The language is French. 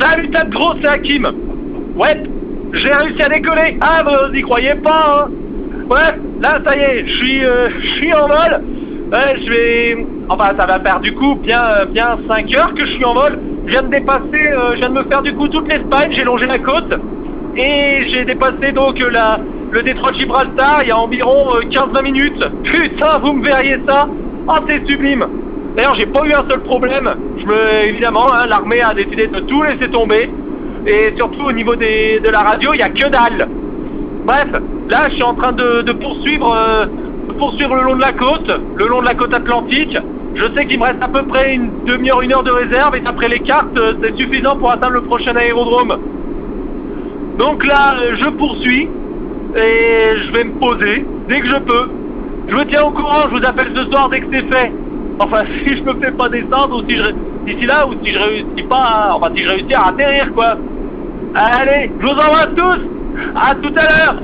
Salut ta gros, c'est Hakim. Ouais, j'ai réussi à décoller. Ah, vous y croyez pas, hein Ouais, là, ça y est, je suis, euh, je en vol. Ouais, je vais... Enfin, ça va faire du coup bien, bien 5 heures que je suis en vol. Je viens de dépasser, euh, de me faire du coup toute l'Espagne, j'ai longé la côte. Et j'ai dépassé donc la, le détroit de Gibraltar il y a environ 15-20 minutes. Putain, vous me verriez ça Ah, c'est sublime D'ailleurs, j'ai pas eu un seul problème. Je me, évidemment, hein, l'armée a décidé de tout laisser tomber. Et surtout au niveau des, de la radio, il y a que dalle. Bref, là, je suis en train de, de poursuivre, euh, poursuivre le long de la côte, le long de la côte atlantique. Je sais qu'il me reste à peu près une demi-heure, une heure de réserve, et d'après les cartes, euh, c'est suffisant pour atteindre le prochain aérodrome. Donc là, euh, je poursuis, et je vais me poser dès que je peux. Je me tiens au courant, je vous appelle ce soir dès que c'est fait. Enfin, si je me fais pas descendre, ou si je là, ou si je réussis pas, à, enfin si je réussis à atterrir, quoi. Allez, je vous envoie tous À tout à l'heure